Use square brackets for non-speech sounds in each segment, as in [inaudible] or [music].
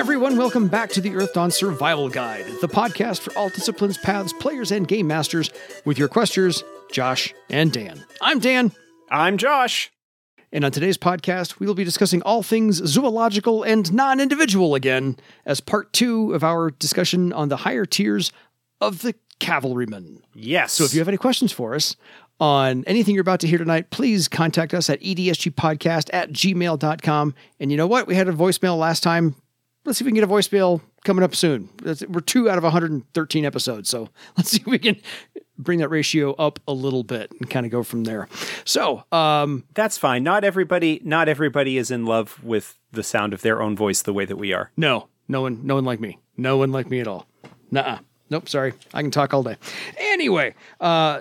everyone, welcome back to the Earthdawn Survival Guide, the podcast for all disciplines, paths, players, and game masters with your questers, Josh and Dan. I'm Dan. I'm Josh. And on today's podcast, we will be discussing all things zoological and non individual again, as part two of our discussion on the higher tiers of the cavalrymen. Yes. So if you have any questions for us on anything you're about to hear tonight, please contact us at edsgpodcast at gmail.com. And you know what? We had a voicemail last time. Let's see if we can get a voicemail coming up soon. We're two out of 113 episodes. So [laughs] let's see if we can bring that ratio up a little bit and kind of go from there. So, um, that's fine. Not everybody not everybody is in love with the sound of their own voice the way that we are. No, no one, no one like me. No one like me at all. Nuh-uh. Nope. Sorry, I can talk all day. Anyway, uh,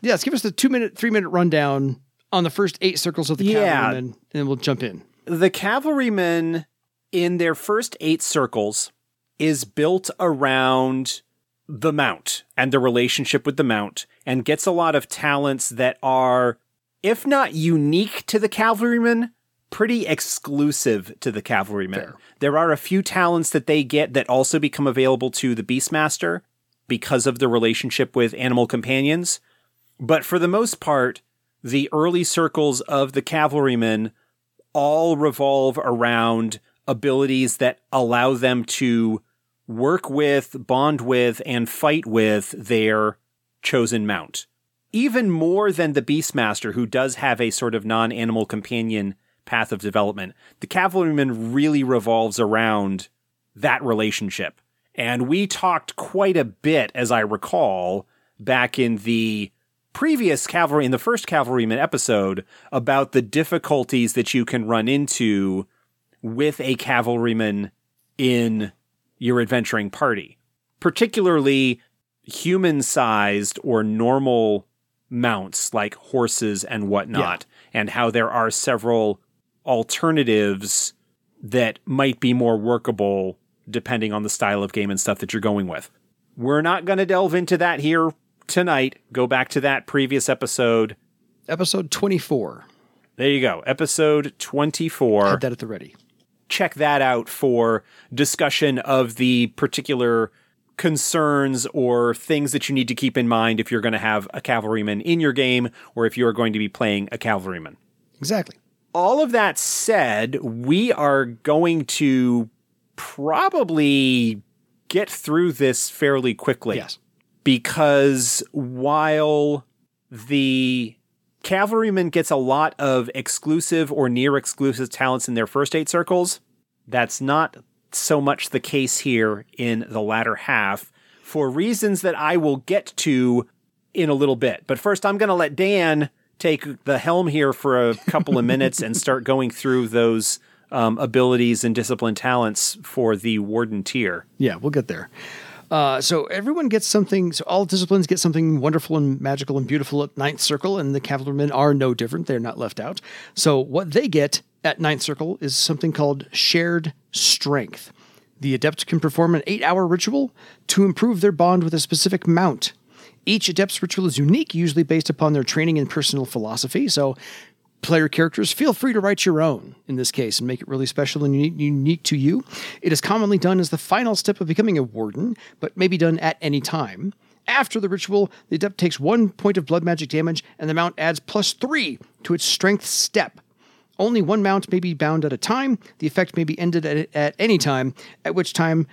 yes, give us the two minute, three minute rundown on the first eight circles of the Yeah. cavalrymen, and then we'll jump in. The cavalrymen in their first 8 circles is built around the mount and the relationship with the mount and gets a lot of talents that are if not unique to the cavalryman, pretty exclusive to the cavalryman. Fair. There are a few talents that they get that also become available to the beastmaster because of the relationship with animal companions. But for the most part, the early circles of the cavalrymen all revolve around abilities that allow them to work with, bond with, and fight with their chosen mount. Even more than the Beastmaster, who does have a sort of non animal companion path of development, the cavalryman really revolves around that relationship. And we talked quite a bit, as I recall, back in the previous cavalry, in the first cavalryman episode, about the difficulties that you can run into with a cavalryman in your adventuring party, particularly human sized or normal mounts like horses and whatnot, and how there are several alternatives that might be more workable depending on the style of game and stuff that you're going with. We're not going to delve into that here tonight. Go back to that previous episode. Episode 24. There you go. Episode 24 Had that at the ready. Check that out for discussion of the particular concerns or things that you need to keep in mind if you're going to have a cavalryman in your game or if you're going to be playing a cavalryman. Exactly. All of that said, we are going to probably get through this fairly quickly Yes. because while the cavalryman gets a lot of exclusive or near exclusive talents in their first eight circles, that's not so much the case here in the latter half for reasons that I will get to in a little bit. But first, I'm going to let Dan take the helm here for a couple of minutes and start [laughs] going through those um, abilities and discipline talents for the warden tier. Yeah, we'll get there. Uh, so everyone gets something. So all disciplines get something wonderful and magical and beautiful at Ninth Circle, and the cavalrymen are no different. They're not left out. So what they get at Ninth Circle is something called shared strength. The adept can perform an eight-hour ritual to improve their bond with a specific mount. Each adept's ritual is unique, usually based upon their training and personal philosophy. So player characters, feel free to write your own in this case and make it really special and unique, unique to you. It is commonly done as the final step of becoming a warden, but may be done at any time. After the ritual, the adept takes one point of blood magic damage, and the mount adds plus three to its strength step. Only one mount may be bound at a time. The effect may be ended at, at any time, at which time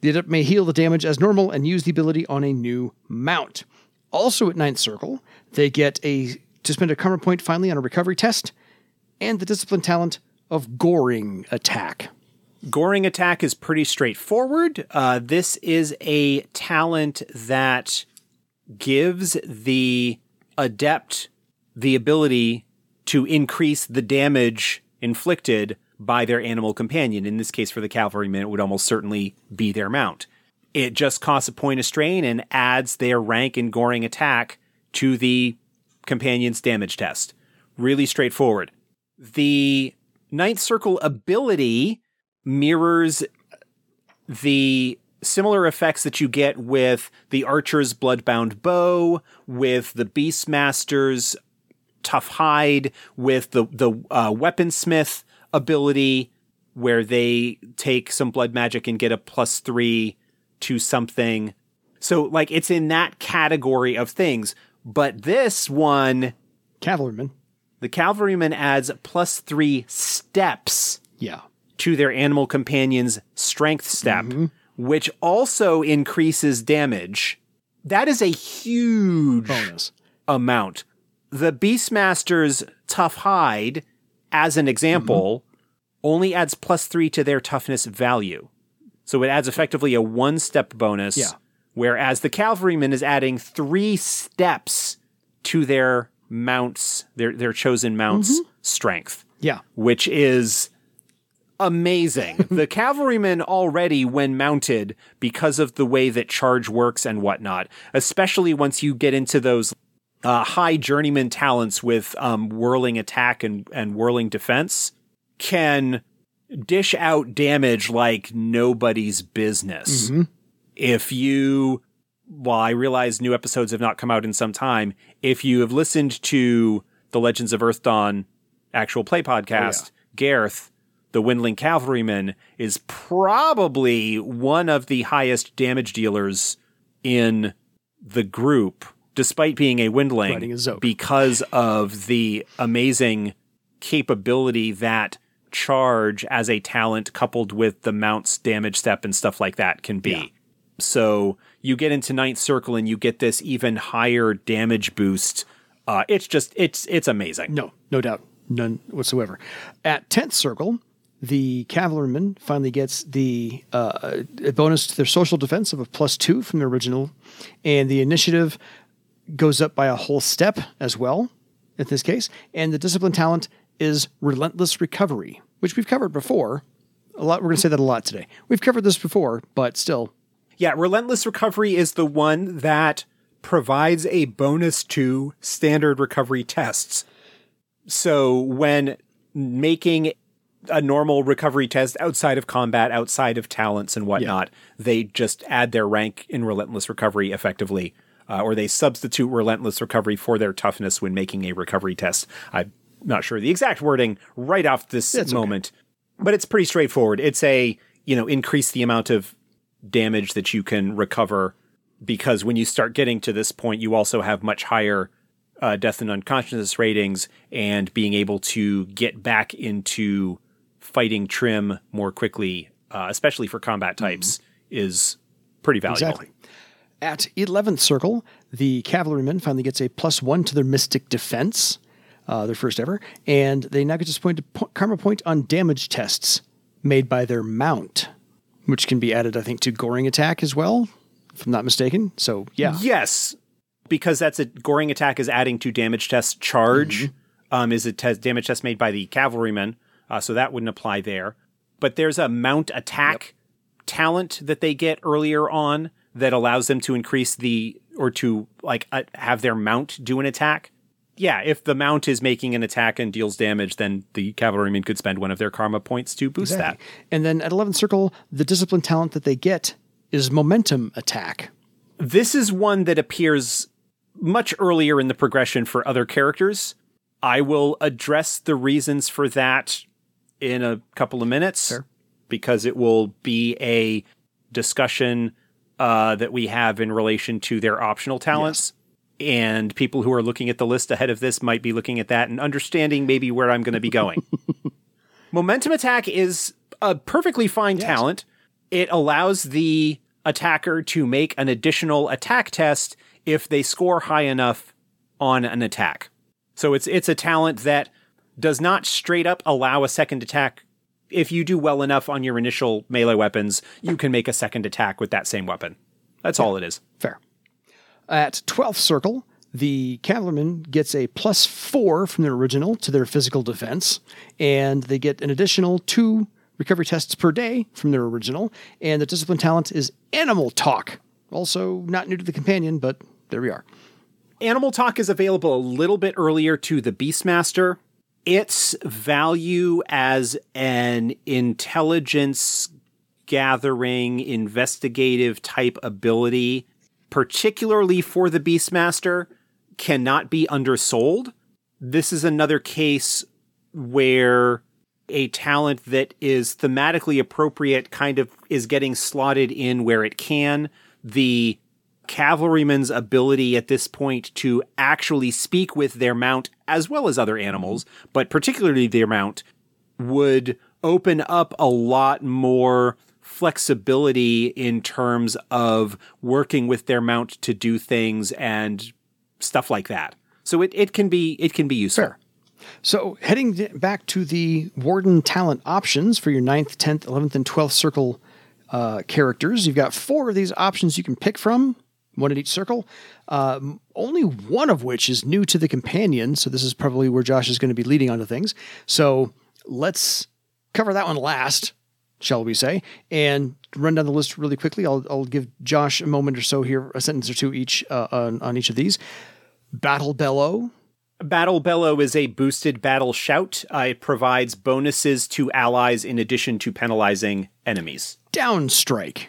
the adept may heal the damage as normal and use the ability on a new mount. Also at Ninth Circle, they get a to spend a karma point finally on a recovery test, and the discipline talent of goring attack. Goring attack is pretty straightforward. Uh, this is a talent that gives the adept the ability to increase the damage inflicted by their animal companion. In this case, for the cavalryman, it would almost certainly be their mount. It just costs a point of strain and adds their rank in goring attack to the companion's damage test. Really straightforward. The ninth circle ability mirrors the similar effects that you get with the archer's bloodbound bow, with the beastmaster's tough hide, with the the uh, weaponsmith ability. where they take some blood magic and get a plus three to something. So, like, it's in that category of things. But this one, Cavalryman. the cavalryman adds plus three steps Yeah. to their animal companion's strength step, mm-hmm. which also increases damage. That is a huge Bonus. amount. The Beastmaster's tough hide, as an example, mm-hmm. only adds plus three to their toughness value. So it adds effectively a one step bonus. Yeah. Whereas the cavalryman is adding three steps to their mounts, their their chosen mounts' strength Yeah. which is amazing. [laughs] the cavalryman already, when mounted, because of the way that charge works and whatnot, especially once you get into those uh, high journeyman talents with um, whirling attack and, and whirling defense, can dish out damage like nobody's business. If you, well, I realize new episodes have not come out in some time. If you have listened to the Legends of Earthdawn actual play oh, podcast, Gareth, the Windling Cavalryman, is probably one of the highest damage dealers in the group, despite being a Windling, a because of the amazing capability that charge as a talent coupled with the mount's damage step and stuff like that can be. Yeah. So you get into ninth circle and you get this even higher damage boost. Uh, it's just it's it's amazing. No, no doubt. None whatsoever. At 10th circle, the cavalryman finally gets the uh, bonus to their social defense of a plus two from the original, and the initiative goes up by a whole step as well in this case. And the discipline talent is relentless recovery, which we've covered before. A lot. We're going to say that a lot today. We've covered this before, but still, Yeah, relentless recovery is the one that provides a bonus to standard recovery tests. So when making a normal recovery test outside of combat, outside of talents and whatnot, they just add their rank in relentless recovery effectively, uh, or they substitute relentless recovery for their toughness when making a recovery test. I'm not sure the exact wording right off this okay. moment, but it's pretty straightforward. It's a you know increase the amount of damage that you can recover because when you start getting to this point, you also have much higher uh, death and unconsciousness ratings, and being able to get back into fighting trim more quickly, uh, especially for combat types, is pretty valuable. Exactly. At 11th circle, the cavalryman finally gets a plus one to their mystic defense, uh, their first ever, and they now get this point po- karma point on damage tests made by their mount, which can be added, I think, to goring attack as well, if I'm not mistaken. So yeah, Yes, because that's a goring attack is adding to damage test charge. Um, is a te- damage test made by the cavalryman, uh, so that wouldn't apply there. But there's a mount attack talent that they get earlier on that allows them to increase the or to like uh, have their mount do an attack. Yeah, if the mount is making an attack and deals damage, then the cavalryman could spend one of their karma points to boost that. And then at 11th circle, the discipline talent that they get is momentum attack. This is one that appears much earlier in the progression for other characters. I will address the reasons for that in a couple of minutes Fair. because it will be a discussion uh, that we have in relation to their optional talents. And people who are looking at the list ahead of this might be looking at that and understanding maybe where I'm going to be going. [laughs] Momentum attack is a perfectly fine talent. It allows the attacker to make an additional attack test if they score high enough on an attack. So it's it's a talent that does not straight up allow a second attack. If you do well enough on your initial melee weapons, you can make a second attack with that same weapon. That's all it is. At 12th circle, the cavalryman gets a plus four from their original to their physical defense, and they get an additional two recovery tests per day from their original. And the discipline talent is animal talk. Also, not new to the companion, but there we are. Animal Talk is available a little bit earlier to the Beastmaster. Its value as an intelligence gathering, investigative type ability, particularly for the Beastmaster, cannot be undersold. This is another case where a talent that is thematically appropriate kind of is getting slotted in where it can. The cavalryman's ability at this point to actually speak with their mount as well as other animals, but particularly their mount, would open up a lot more flexibility in terms of working with their mount to do things and stuff like that. So it, it can be it can be useful. Fair. So heading back to the Warden talent options for your 9th, 10th, 11th, and 12th circle uh, characters, you've got four of these options you can pick from, one at each circle. Um, only one of which is new to the companion, so this is probably where Josh is going to be leading onto things. So let's cover that one last, shall we say, and run down the list really quickly. I'll, I'll give Josh a moment or so here, a sentence or two each uh, on, on each of these. Battle Bellow, Battle Bellow is a boosted battle shout. Uh, it provides bonuses to allies in addition to penalizing enemies. Downstrike.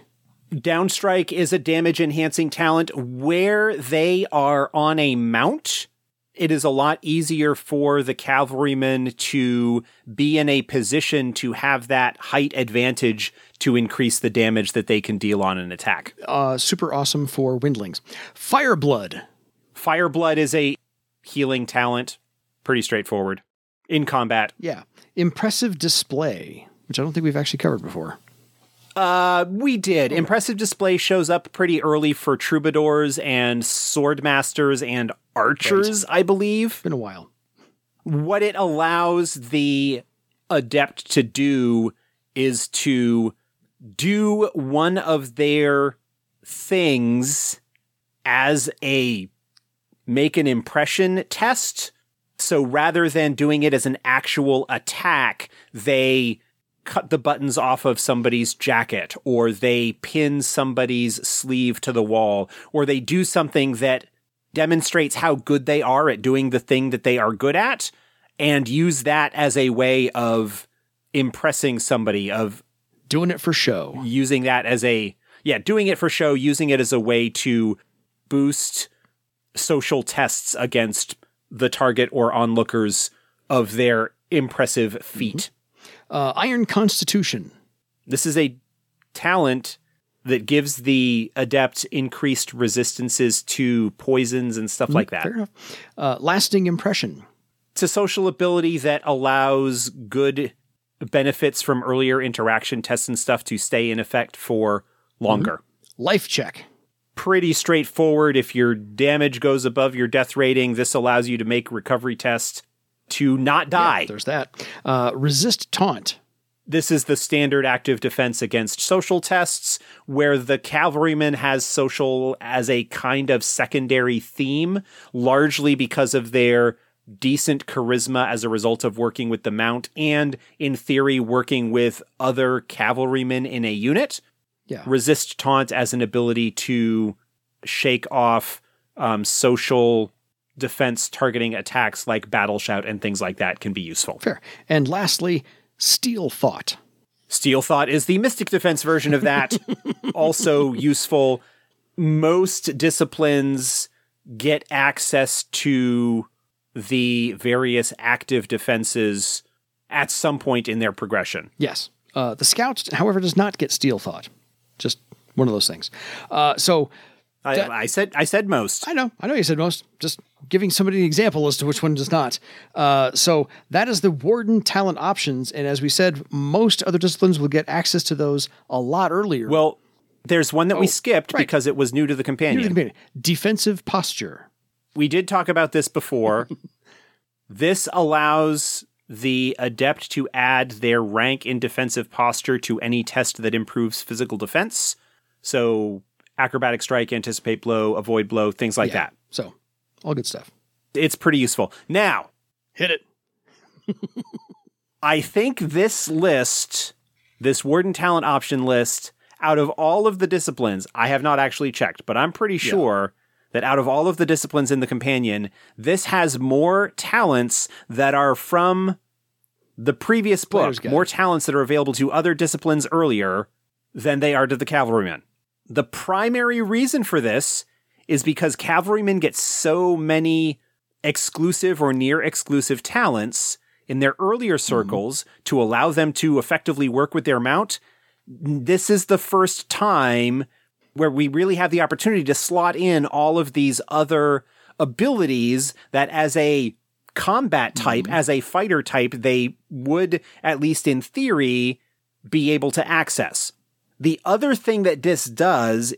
Downstrike is a damage enhancing talent where they are on a mount. It is a lot easier for the cavalryman to be in a position to have that height advantage to increase the damage that they can deal on an attack. Uh, super awesome for windlings. Fireblood. Fireblood is a healing talent, pretty straightforward. In combat, Yeah. Impressive display, which I don't think we've actually covered before. Uh, we did. Impressive display shows up pretty early for troubadours and swordmasters and archers, I believe. Been a while. What it allows the adept to do is to do one of their things as a make an impression test. So rather than doing it as an actual attack, they cut the buttons off of somebody's jacket or they pin somebody's sleeve to the wall or they do something that demonstrates how good they are at doing the thing that they are good at and use that as a way of impressing somebody of Doing it for show. using that as a yeah doing it for show using it as a way to boost social tests against the target or onlookers of their impressive feat Uh, Iron Constitution. this is a talent that gives the adept increased resistances to poisons and stuff like that Fair enough. Uh, lasting Impression. it's a social ability that allows good benefits from earlier interaction tests and stuff to stay in effect for longer Life Check. pretty straightforward. If your damage goes above your death rating, this allows you to make recovery tests to not die. There's that. Uh, resist Taunt. This is the standard active defense against social tests, where the cavalryman has social as a kind of secondary theme, largely because of their decent charisma as a result of working with the mount and, in theory, working with other cavalrymen in a unit Yeah. resist taunt as an ability to shake off um, social defense targeting attacks like battle shout and things like that can be useful. Fair. And lastly, Steel Thought. Steel thought is the mystic defense version of that, [laughs] also useful. Most disciplines get access to the various active defenses at some point in their progression. Yes. Uh, the Scout, however, does not get Steel Thought. Just one of those things. Uh, so I, That- I said I said most. I know, I know you said most. Just giving somebody an example as to which one does not. Uh, so that is the Warden talent options, and as we said, most other disciplines will get access to those a lot earlier. Well, there's one that we Oh, skipped right. because it was new to the companion. defensive posture. we did talk about this before. [laughs] this allows the adept to add their rank in defensive posture to any test that improves physical defense. So, acrobatic strike, anticipate blow, avoid blow, things like that. So all good stuff. It's pretty useful. Now, Hit it. I think this list, this Warden talent option list, out of all of the disciplines, I have not actually checked, but I'm pretty sure that out of all of the disciplines in the companion, this has more talents that are from the previous book, more talents that are available to other disciplines earlier than they are to the cavalryman. The primary reason for this is because cavalrymen get so many exclusive or near exclusive talents in their earlier mm-hmm. circles to allow them to effectively work with their mount, this is the first time where we really have the opportunity to slot in all of these other abilities that as a combat mm-hmm. type, as a fighter type, they would, at least in theory, be able to access. The other thing that this does,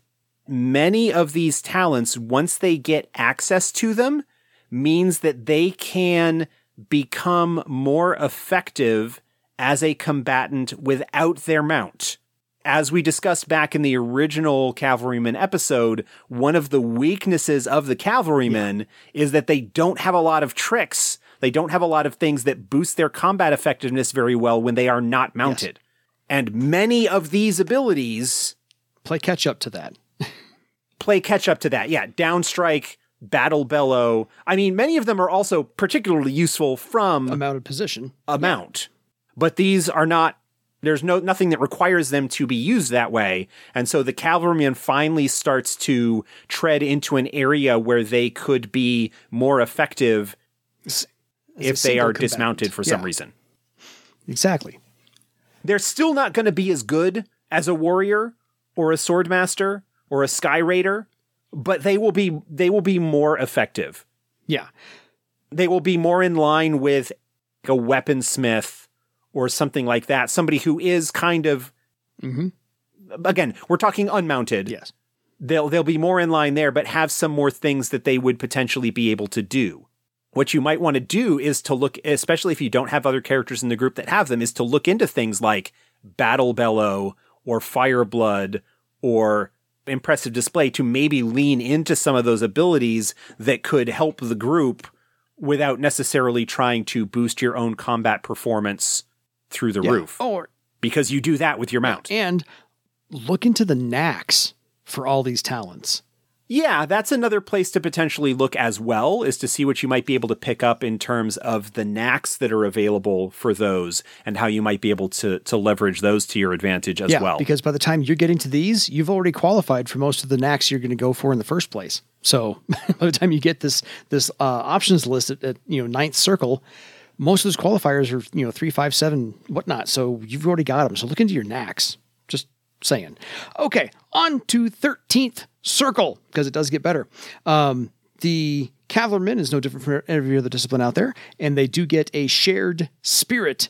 many of these talents, once they get access to them, means that they can become more effective as a combatant without their mount. As we discussed back in the original Cavalryman episode, one of the weaknesses of the Cavalrymen is that they don't have a lot of tricks. They don't have a lot of things that boost their combat effectiveness very well when they are not mounted. And many of these abilities Play catch up to that. Play catch up to that. Yeah, downstrike, battle bellow. I mean, many of them are also particularly useful from A mounted position. a mount. But these are not there's no nothing that requires them to be used that way. And so the cavalryman finally starts to tread into an area where they could be more effective As if they are combatant. dismounted for some reason. Exactly. They're still not going to be as good as a warrior or a swordmaster or a sky raider, but they will be they will be more effective. Yeah. they will be more in line with a weaponsmith or something like that. Somebody who is kind of Mhm. again, we're talking unmounted. Yes. They'll they'll be more in line there, but have some more things that they would potentially be able to do. What you might want to do is to look, especially if you don't have other characters in the group that have them, is to look into things like Battle Bellow or Fireblood or Impressive Display to maybe lean into some of those abilities that could help the group without necessarily trying to boost your own combat performance through the Yeah. roof. Or Because you do that with your mount. and look into the knacks for all these talents. Yeah, that's another place to potentially look as well, is to see what you might be able to pick up in terms of the knacks that are available for those and how you might be able to to leverage those to your advantage as yeah, well. because by the time you're getting to these, you've already qualified for most of the knacks you're going to go for in the first place. So [laughs] by the time you get this this uh, options list at, at you know ninth circle, most of those qualifiers are you know three, five, seven, whatnot. So you've already got them. So look into your knacks. Saying. Okay, on to thirteenth circle because it does get better. Um, the cavalryman is no different from every other discipline out there, and they do get a shared spirit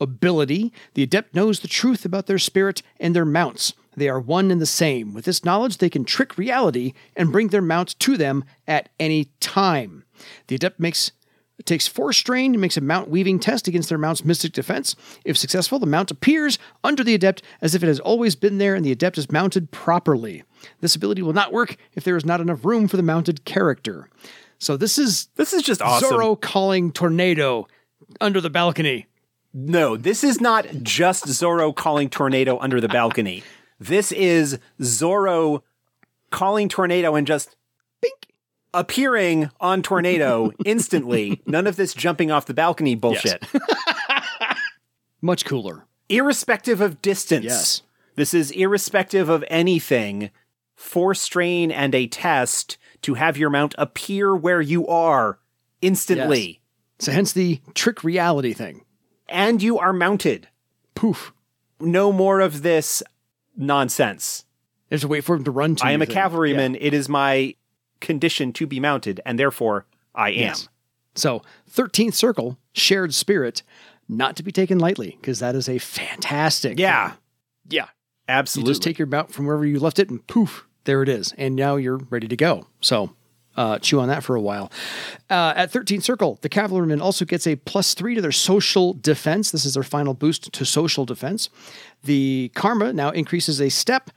ability. The adept knows the truth about their spirit and their mounts. They are one and the same. With this knowledge, they can trick reality and bring their mount to them at any time. The adept makes takes four strain and makes a mount weaving test against their mount's mystic defense. If successful, the mount appears under the adept as if it has always been there and the adept is mounted properly. This ability will not work if there is not enough room for the mounted character. So this is this is just awesome. Zorro calling tornado under the balcony. No, this is not just Zorro calling tornado under the balcony. This is Zorro calling tornado and just. Appearing on tornado [laughs] instantly. None of this jumping off the balcony bullshit. [laughs] Much cooler. irrespective of distance. Yes. This is irrespective of anything. Four strain and a test to have your mount appear where you are instantly. So hence the trick reality thing. And you are mounted. Poof. No more of this nonsense. There's a wait for him to run to I am a thing. cavalryman. It is my condition to be mounted, and therefore I am. Yes. So, 13th circle, shared spirit, not to be taken lightly, because that is a fantastic. Yeah, thing. Yeah. You absolutely. just take your mount from wherever you left it and poof, there it is. And now you're ready to go. So, uh, chew on that for a while. Uh, at 13th circle, the cavalryman also gets a plus three to their social defense. This is their final boost to social defense. The karma now increases a step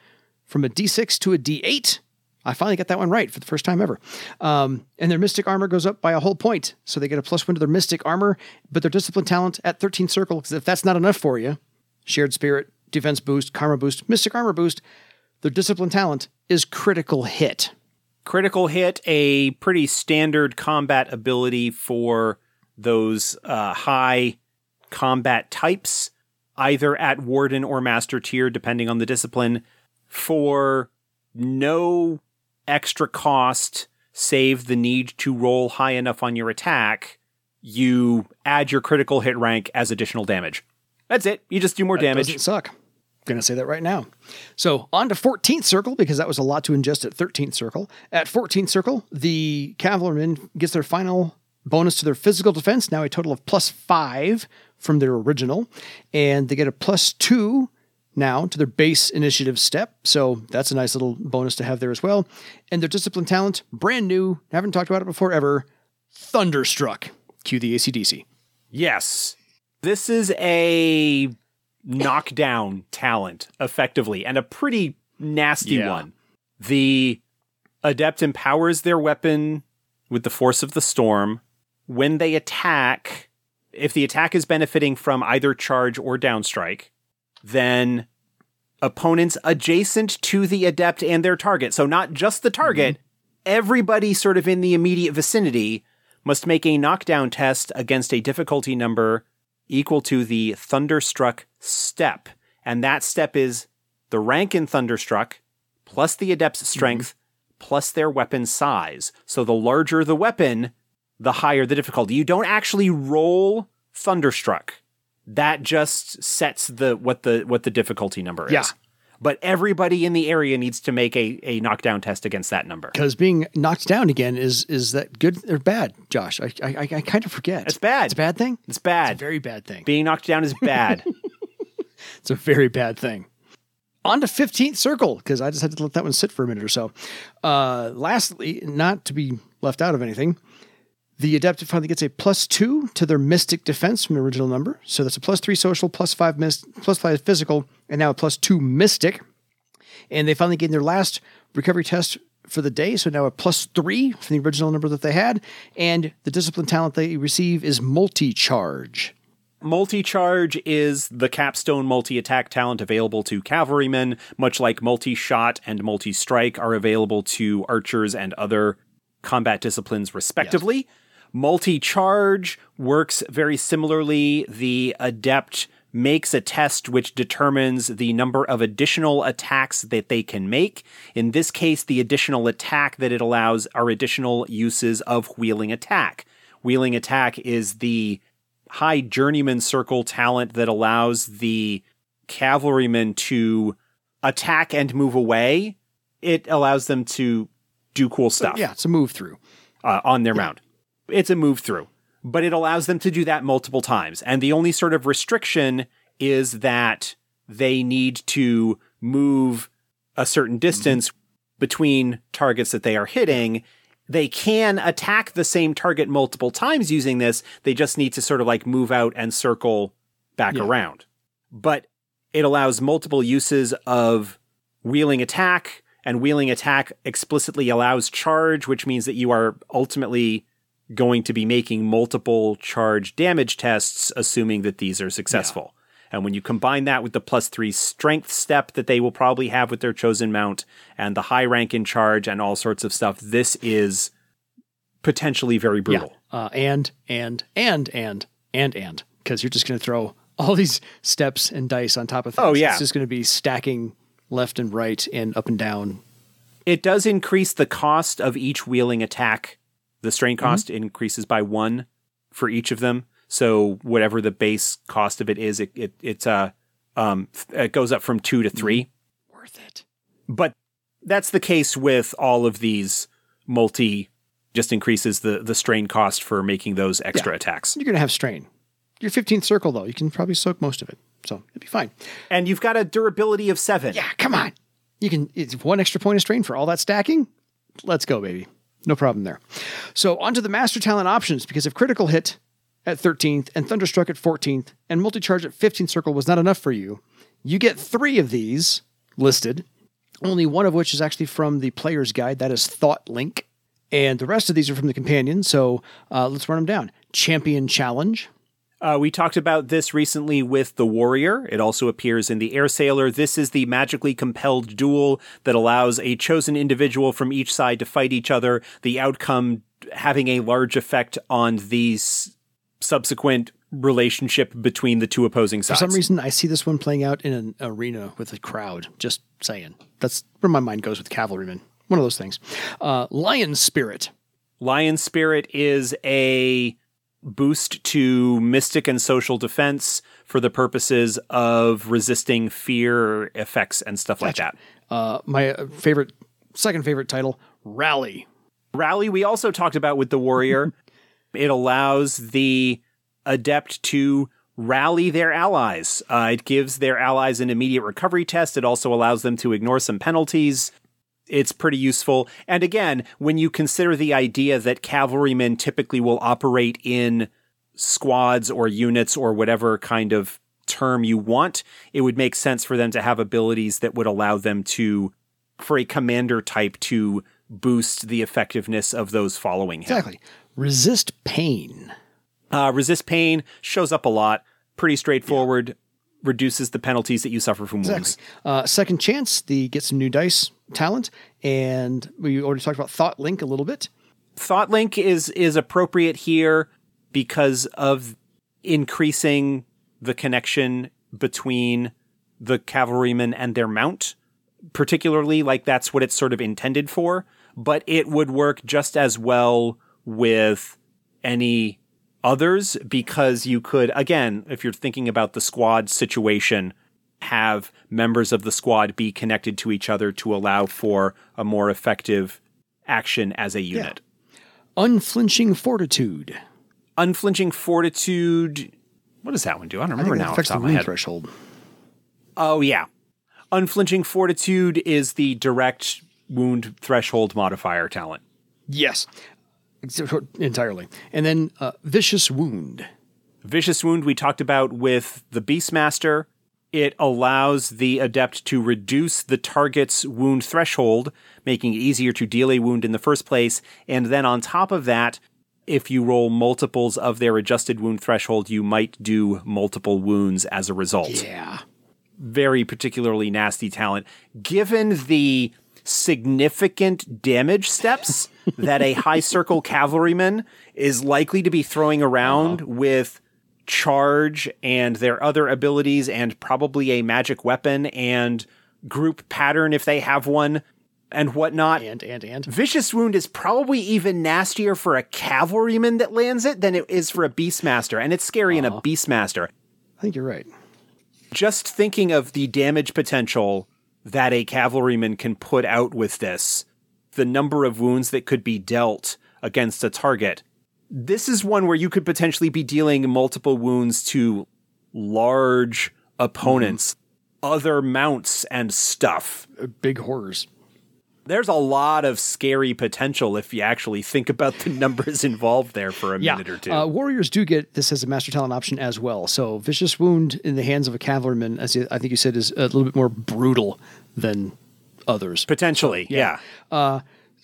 from a d6 to a d8. I finally got that one right for the first time ever. Um, and their mystic armor goes up by a whole point. So they get a plus one to their mystic armor, but their discipline talent at 13th circle, because if that's not enough for you, shared spirit, defense boost, karma boost, mystic armor boost, their discipline talent is critical hit. critical hit a pretty standard combat ability for those uh, high combat types either at warden or master tier depending on the discipline for no extra cost save the need to roll high enough on your attack you add your critical hit rank as additional damage. That's it. You just do more damage. Doesn't suck. Gonna say that right now. So on to 14th circle because that was a lot to ingest at 13th circle. At 14th circle, the cavalryman gets their final bonus to their physical defense, now a total of plus five from their original, and they get a plus two now to their base initiative step. So that's a nice little bonus to have there as well. And their discipline talent, brand new, haven't talked about it before ever. Thunderstruck. Cue the ACDC. Yes. This is a knockdown talent, effectively, and a pretty nasty Yeah. one. The adept empowers their weapon with the force of the storm. When they attack, if the attack is benefiting from either charge or downstrike, then opponents adjacent to the adept and their target, so not just the target, mm-hmm. everybody sort of in the immediate vicinity must make a knockdown test against a difficulty number equal to the Thunderstruck step. And that step is the rank in Thunderstruck plus the adept's mm-hmm. strength plus their weapon size. So the larger the weapon, the higher the difficulty. You don't actually roll Thunderstruck. That just sets the what the what the difficulty number is. Yeah. But everybody in the area needs to make a, a knockdown test against that number. Because being knocked down again is is that good or bad, Josh? I I, I kind of forget. It's bad. It's a bad thing. It's bad. It's a very bad thing. Being knocked down is bad. [laughs] It's a very bad thing. On to 15th circle, because I just had to let that one sit for a minute or so. Uh, lastly, not to be left out of anything, the adept finally gets a plus two to their mystic defense from the original number. So that's a plus three social, plus five mis- plus five physical, and now a plus two mystic. And they finally gained their last recovery test for the day. So now a plus three from the original number that they had. And the discipline talent they receive is multi charge. Multi charge is the capstone multi attack talent available to cavalrymen, much like multi shot and multi strike are available to archers and other combat disciplines, respectively. Multi charge works very similarly. The adept makes a test which determines the number of additional attacks that they can make. In this case, the additional attack that it allows are additional uses of wheeling attack. Wheeling attack is the high journeyman circle talent that allows the cavalryman to attack and move away. It allows them to do cool stuff Yeah, it's a move through. uh, on their round. It's a move through, but it allows them to do that multiple times. And the only sort of restriction is that they need to move a certain distance between targets that they are hitting. They can attack the same target multiple times using this. They just need to sort of like move out and circle back Yeah. around. But it allows multiple uses of wheeling attack, and wheeling attack explicitly allows charge, which means that you are ultimately going to be making multiple charge damage tests, assuming that these are successful. And when you combine that with the plus three strength step that they will probably have with their chosen mount and the high rank in charge and all sorts of stuff, this is potentially very brutal. Uh, and and and and and and because you're just going to throw all [laughs] these steps and dice on top of things. Oh, yeah. it's just going to be stacking left and right and up and down. It does increase the cost of each wheeling attack. The strain cost increases by one for each of them. So whatever the base cost of it is, it it it's uh um it goes up from two to three. Worth it. But that's the case with all of these multi. Just increases the the strain cost for making those extra Yeah. attacks. You're going to have strain. Your 15th circle though, you can probably soak most of it, so it'd be fine. And you've got a durability of seven. Yeah, come on. You can. It's one extra point of strain for all that stacking. Let's go, baby. No problem there. So on to the master talent options because if critical hit at 13th and thunderstruck at 14th and multi-charge at 15th circle was not enough for you, you get three of these listed. Only one of which is actually from the player's guide. That is Thought Link, and the rest of these are from the companion. So uh, let's run them down. Champion Challenge. Uh, we talked about this recently with the Warrior. It also appears in the Air Sailor. This is the magically compelled duel that allows a chosen individual from each side to fight each other, the outcome having a large effect on the subsequent relationship between the two opposing sides. For some reason, I see this one playing out in an arena with a crowd. Just saying. That's where my mind goes with cavalrymen. One of those things. Uh, Lion Spirit. Lion Spirit is a boost to mystic and social defense for the purposes of resisting fear effects and stuff like that. Uh, my uh, favorite, second favorite title, Rally. Rally, we also talked about with the warrior. [laughs] it allows the adept to rally their allies. Uh, it gives their allies an immediate recovery test. It also allows them to ignore some penalties. It's pretty useful. And again, when you consider the idea that cavalrymen typically will operate in squads or units or whatever kind of term you want, it would make sense for them to have abilities that would allow them to, for a commander type, to boost the effectiveness of those following him. Exactly. Resist pain. Uh, resist pain shows up a lot. Pretty straightforward. Reduces the penalties that you suffer from wounds. Uh, second chance, the get some new dice talent, and we already talked about Thought Link a little bit. Thought Link is is appropriate here because of increasing the connection between the cavalryman and their mount. Particularly, like that's what it's sort of intended for, but it would work just as well with any others because you could, again, if you're thinking about the squad situation, have members of the squad be connected to each other to allow for a more effective action as a unit. Unflinching Fortitude. Unflinching Fortitude. What does that one do? I don't I remember that now. off affects the the my head. threshold. Oh, yeah. Unflinching Fortitude is the direct wound threshold modifier talent. Yes, entirely. And then uh, Vicious Wound. Vicious Wound we talked about with the Beastmaster. It allows the adept to reduce the target's wound threshold, making it easier to deal a wound in the first place. And then on top of that, if you roll multiples of their adjusted wound threshold, you might do multiple wounds as a result. Yeah. Very particularly nasty talent. Given the significant damage steps that a high [laughs] circle cavalryman is likely to be throwing around uh-huh. with charge and their other abilities and probably a magic weapon and group pattern if they have one and whatnot. And, and, and. Vicious Wound is probably even nastier for a cavalryman that lands it than it is for a beastmaster, and it's scary in a uh-huh. beastmaster. I think you're right. Just thinking of the damage potential that a cavalryman can put out with this, the number of wounds that could be dealt against a target. This is one where you could potentially be dealing multiple wounds to large opponents, other mounts, and stuff. Uh, Big horrors. There's a lot of scary potential if you actually think about the [laughs] numbers involved there for a Yeah. minute or two. Uh, warriors do get this as a master talent option as well. So Vicious Wound in the hands of a cavalryman, as I think you said, is a little bit more brutal than others. Potentially, yeah.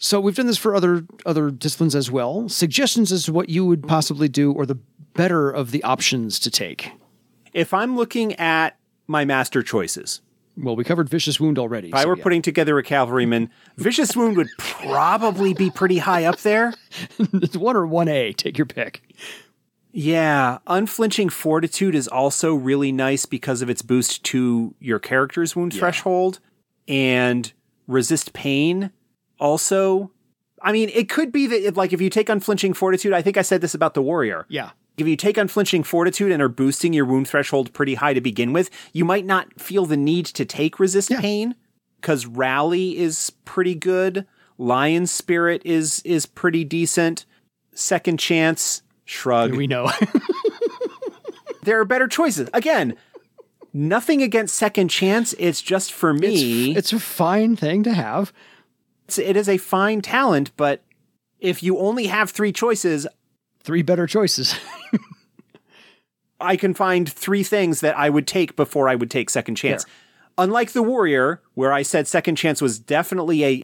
So we've done this for other other disciplines as well. Suggestions as to what you would possibly do, or the better of the options to take. If I'm looking at my master choices, Well, we covered Vicious Wound already. if I were putting together a cavalryman, Vicious Wound would probably be pretty high up there. [laughs] it's one or one A. Take your pick. Yeah, Unflinching Fortitude is also really nice because of its boost to your character's wound threshold and Resist Pain also. I mean, it could be that, like, if you take Unflinching Fortitude, I think I said this about the Warrior. Yeah. If you take Unflinching Fortitude and are boosting your wound threshold pretty high to begin with, you might not feel the need to take Resist Pain because Rally is pretty good. Lion Spirit is is pretty decent. Second Chance, Shrug. We know. [laughs] there are better choices. Again, nothing against Second Chance. It's just for me. it's a fine thing to have. It's, it is a fine talent, but if you only have three choices, Three better choices. [laughs] I can find three things that I would take before I would take Second Chance. Unlike the Warrior, where I said Second Chance was definitely a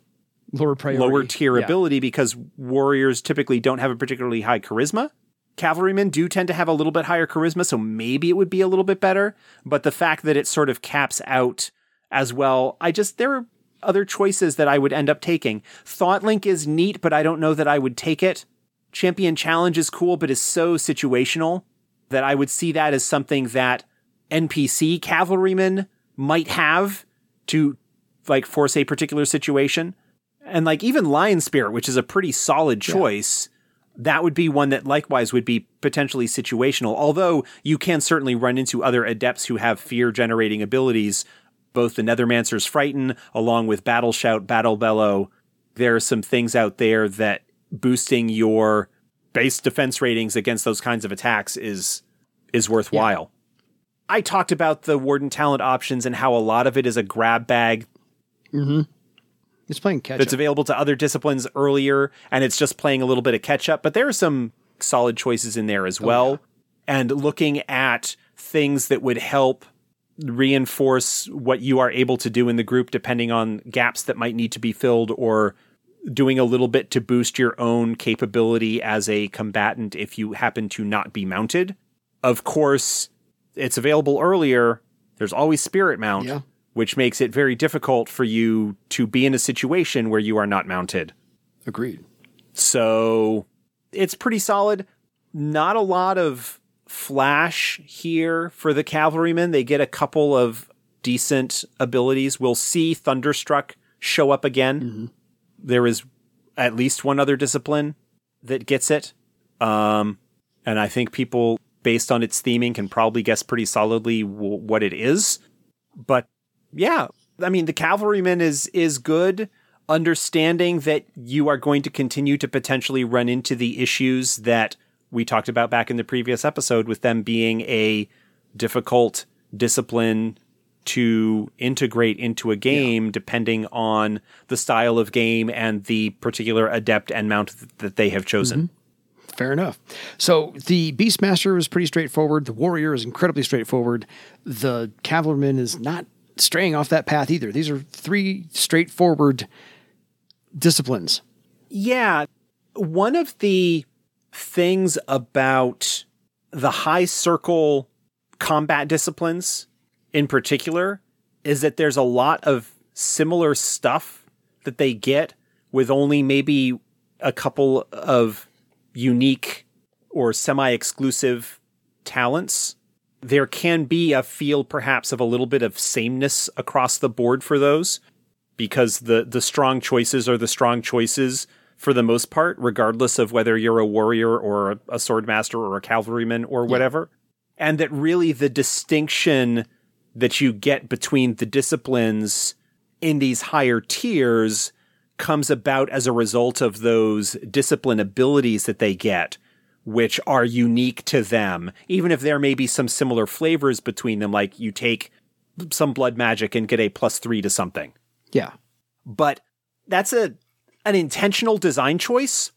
Lower priority. lower tier Yeah. ability because warriors typically don't have a particularly high charisma. Cavalrymen do tend to have a little bit higher charisma, so maybe it would be a little bit better. But the fact that it sort of caps out as well, I just, there are other choices that I would end up taking. Thought Link is neat, but I don't know that I would take it. Champion Challenge is cool, but is so situational that I would see that as something that NPC cavalrymen might have to like force a particular situation. And like even Lion Spirit, which is a pretty solid choice, that would be one that likewise would be potentially situational. Although you can certainly run into other adepts who have fear generating abilities, both the Nethermancer's Frighten, along with Battle Shout, Battle Bellow. There are some things out there that boosting your base defense ratings against those kinds of attacks is is worthwhile. Yeah. I talked about the Warden talent options and how a lot of it is a grab bag. Mm-hmm. It's playing catch It's available to other disciplines earlier, and it's just playing a little bit of catch up. But there are some solid choices in there as well. Oh, yeah. And looking at things that would help reinforce what you are able to do in the group, depending on gaps that might need to be filled, or doing a little bit to boost your own capability as a combatant if you happen to not be mounted. Of course, it's available earlier. There's always Spirit Mount. Yeah which makes it very difficult for you to be in a situation where you are not mounted. Agreed. So it's pretty solid. Not a lot of flash here for the cavalrymen. They get a couple of decent abilities. We'll see Thunderstruck show up again. Mm-hmm. There is at least one other discipline that gets it. Um, and I think people, based on its theming, can probably guess pretty solidly w- what it is. But yeah, I mean the cavalryman is is good understanding that you are going to continue to potentially run into the issues that we talked about back in the previous episode with them being a difficult discipline to integrate into a game yeah. depending on the style of game and the particular adept and mount that they have chosen. Mm-hmm. Fair enough. So the Beastmaster is pretty straightforward. The Warrior is incredibly straightforward. The Cavalryman is not straying off that path either. These are three straightforward disciplines. Yeah. One of the things about the high circle combat disciplines in particular is that there's a lot of similar stuff that they get with only maybe a couple of unique or semi exclusive talents there can be a feel perhaps of a little bit of sameness across the board for those because the the strong choices are the strong choices for the most part regardless of whether you're a warrior or a, swordmaster or a cavalryman or whatever yeah. and that really the distinction that you get between the disciplines in these higher tiers comes about as a result of those discipline abilities that they get which are unique to them, even if there may be some similar flavors between them, like you take some blood magic and get a plus three to something. Yeah. But that's a an intentional design choice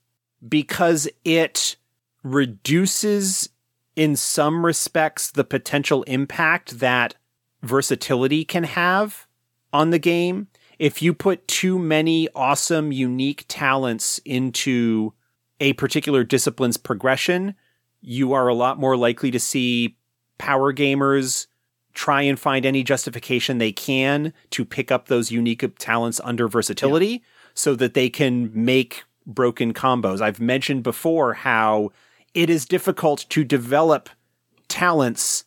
because it reduces in some respects the potential impact that versatility can have on the game. If you put too many awesome, unique talents into a particular discipline's progression, you are a lot more likely to see power gamers try and find any justification they can to pick up those unique talents under versatility yeah. so that they can make broken combos. I've mentioned before how it is difficult to develop talents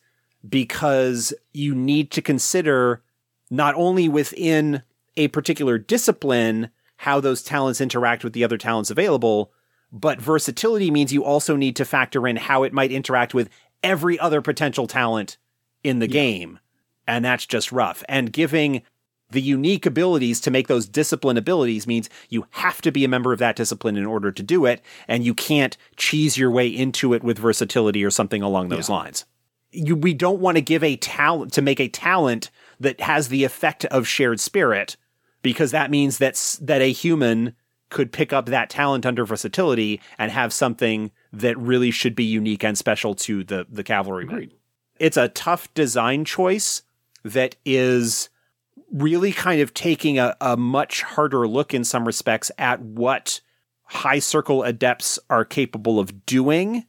because you need to consider not only within a particular discipline how those talents interact with the other talents available, but versatility means you also need to factor in how it might interact with every other potential talent in the yeah. game. And that's just rough. And giving the unique abilities to make those discipline abilities means you have to be a member of that discipline in order to do it. And you can't cheese your way into it with versatility or something along those yeah. lines. You, we don't want to give a talent to make a talent that has the effect of shared spirit because that means that's that a human could pick up that talent under versatility and have something that really should be unique and special to the the cavalryman. Agreed. It's a tough design choice that is really kind of taking a, a much harder look in some respects at what high circle adepts are capable of doing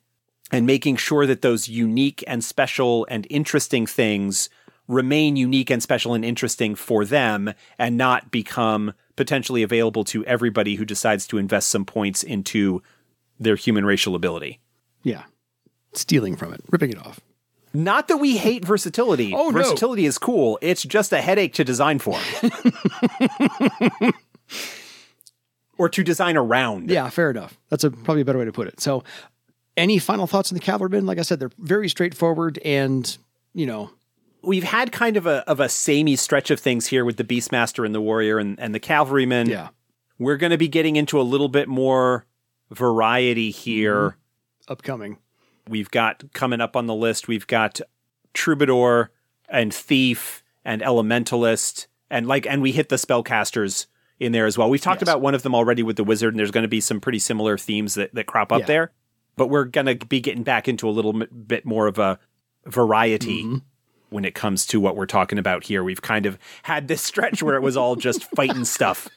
and making sure that those unique and special and interesting things remain unique and special and interesting for them and not become potentially available to everybody who decides to invest some points into their human racial ability. Yeah. Stealing from it, ripping it off. Not that we hate versatility. Oh, versatility no. is cool. It's just a headache to design for. [laughs] or to design around. Yeah, fair enough. That's a probably a better way to put it. So, any final thoughts on the cavalrymen? Like I said, they're very straightforward, and you know, We've had kind of a of a samey stretch of things here with the Beastmaster and the Warrior and, and the Cavalryman. yeah, We're going to be getting into a little bit more variety here. Mm-hmm. upcoming. We've got coming up on the list, we've got Troubadour and Thief and Elementalist and like and we hit the spellcasters in there as well. We've talked Yes. about one of them already with the wizard and there's going to be some pretty similar themes that, that crop up Yeah. there. But we're going to be getting back into a little bit more of a variety Mm-hmm. when it comes to what we're talking about here. We've kind of had this stretch where it was all just [laughs] fighting stuff.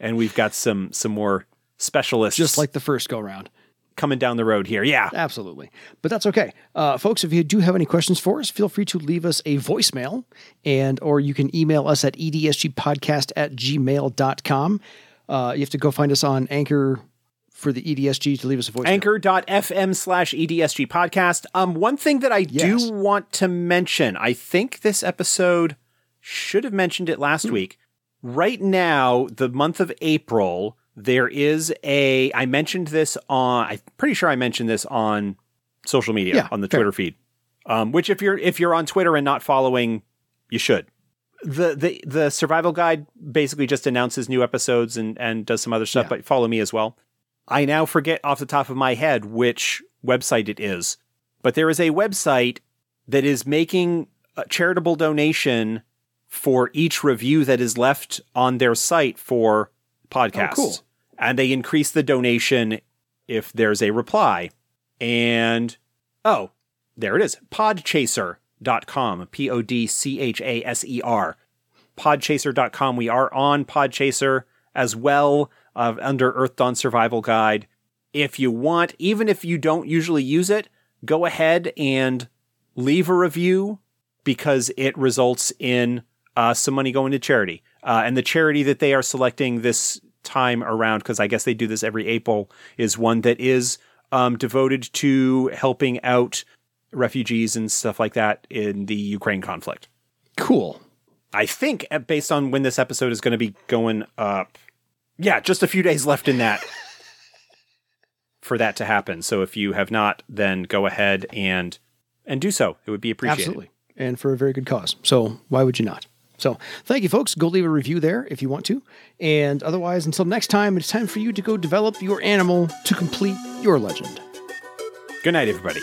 And we've got some some more specialists Just like the first go round. coming down the road here. Yeah. Absolutely. But that's okay. Uh, folks, if you do have any questions for us, feel free to leave us a voicemail and or you can email us at edsgpodcast at gmail.com. Uh, you have to go find us on Anchor for the EDSG to leave us a voice. anchor.fm slash EDSG podcast. Um, one thing that I Yes. do want to mention, I think this episode should have mentioned it last week. Right now, the month of April, there is a, I mentioned this on, I'm pretty sure I mentioned this on social media, Yeah, on the fair. Twitter feed. Um, which if you're, if you're on Twitter and not following, you should. The, the, the survival guide basically just announces new episodes and, and does some other stuff, Yeah. but follow me as well. I now forget off the top of my head which website it is, but there is a website that is making a charitable donation for each review that is left on their site for podcasts. Oh, cool. And they increase the donation if there's a reply. And oh, there it is. Podchaser.com. P O D C H A S E R. Podchaser.com. We are on Podchaser as well uh, under Earthdawn Survival Guide. If you want, even if you don't usually use it, go ahead and leave a review because it results in uh, some money going to charity. Uh, and the charity that they are selecting this time around, because I guess they do this every April, is one that is um, devoted to helping out refugees and stuff like that in the Ukraine conflict. Cool. I think, uh, based on when this episode is going to be going up, yeah, just a few days left in that [laughs] for that to happen. So if you have not, then go ahead and and do so. It would be appreciated. Absolutely. And for a very good cause. So why would you not? So thank you, folks. Go leave a review there if you want to. And otherwise, until next time, it's time for you to go develop your animal to complete your legend. Good night, everybody.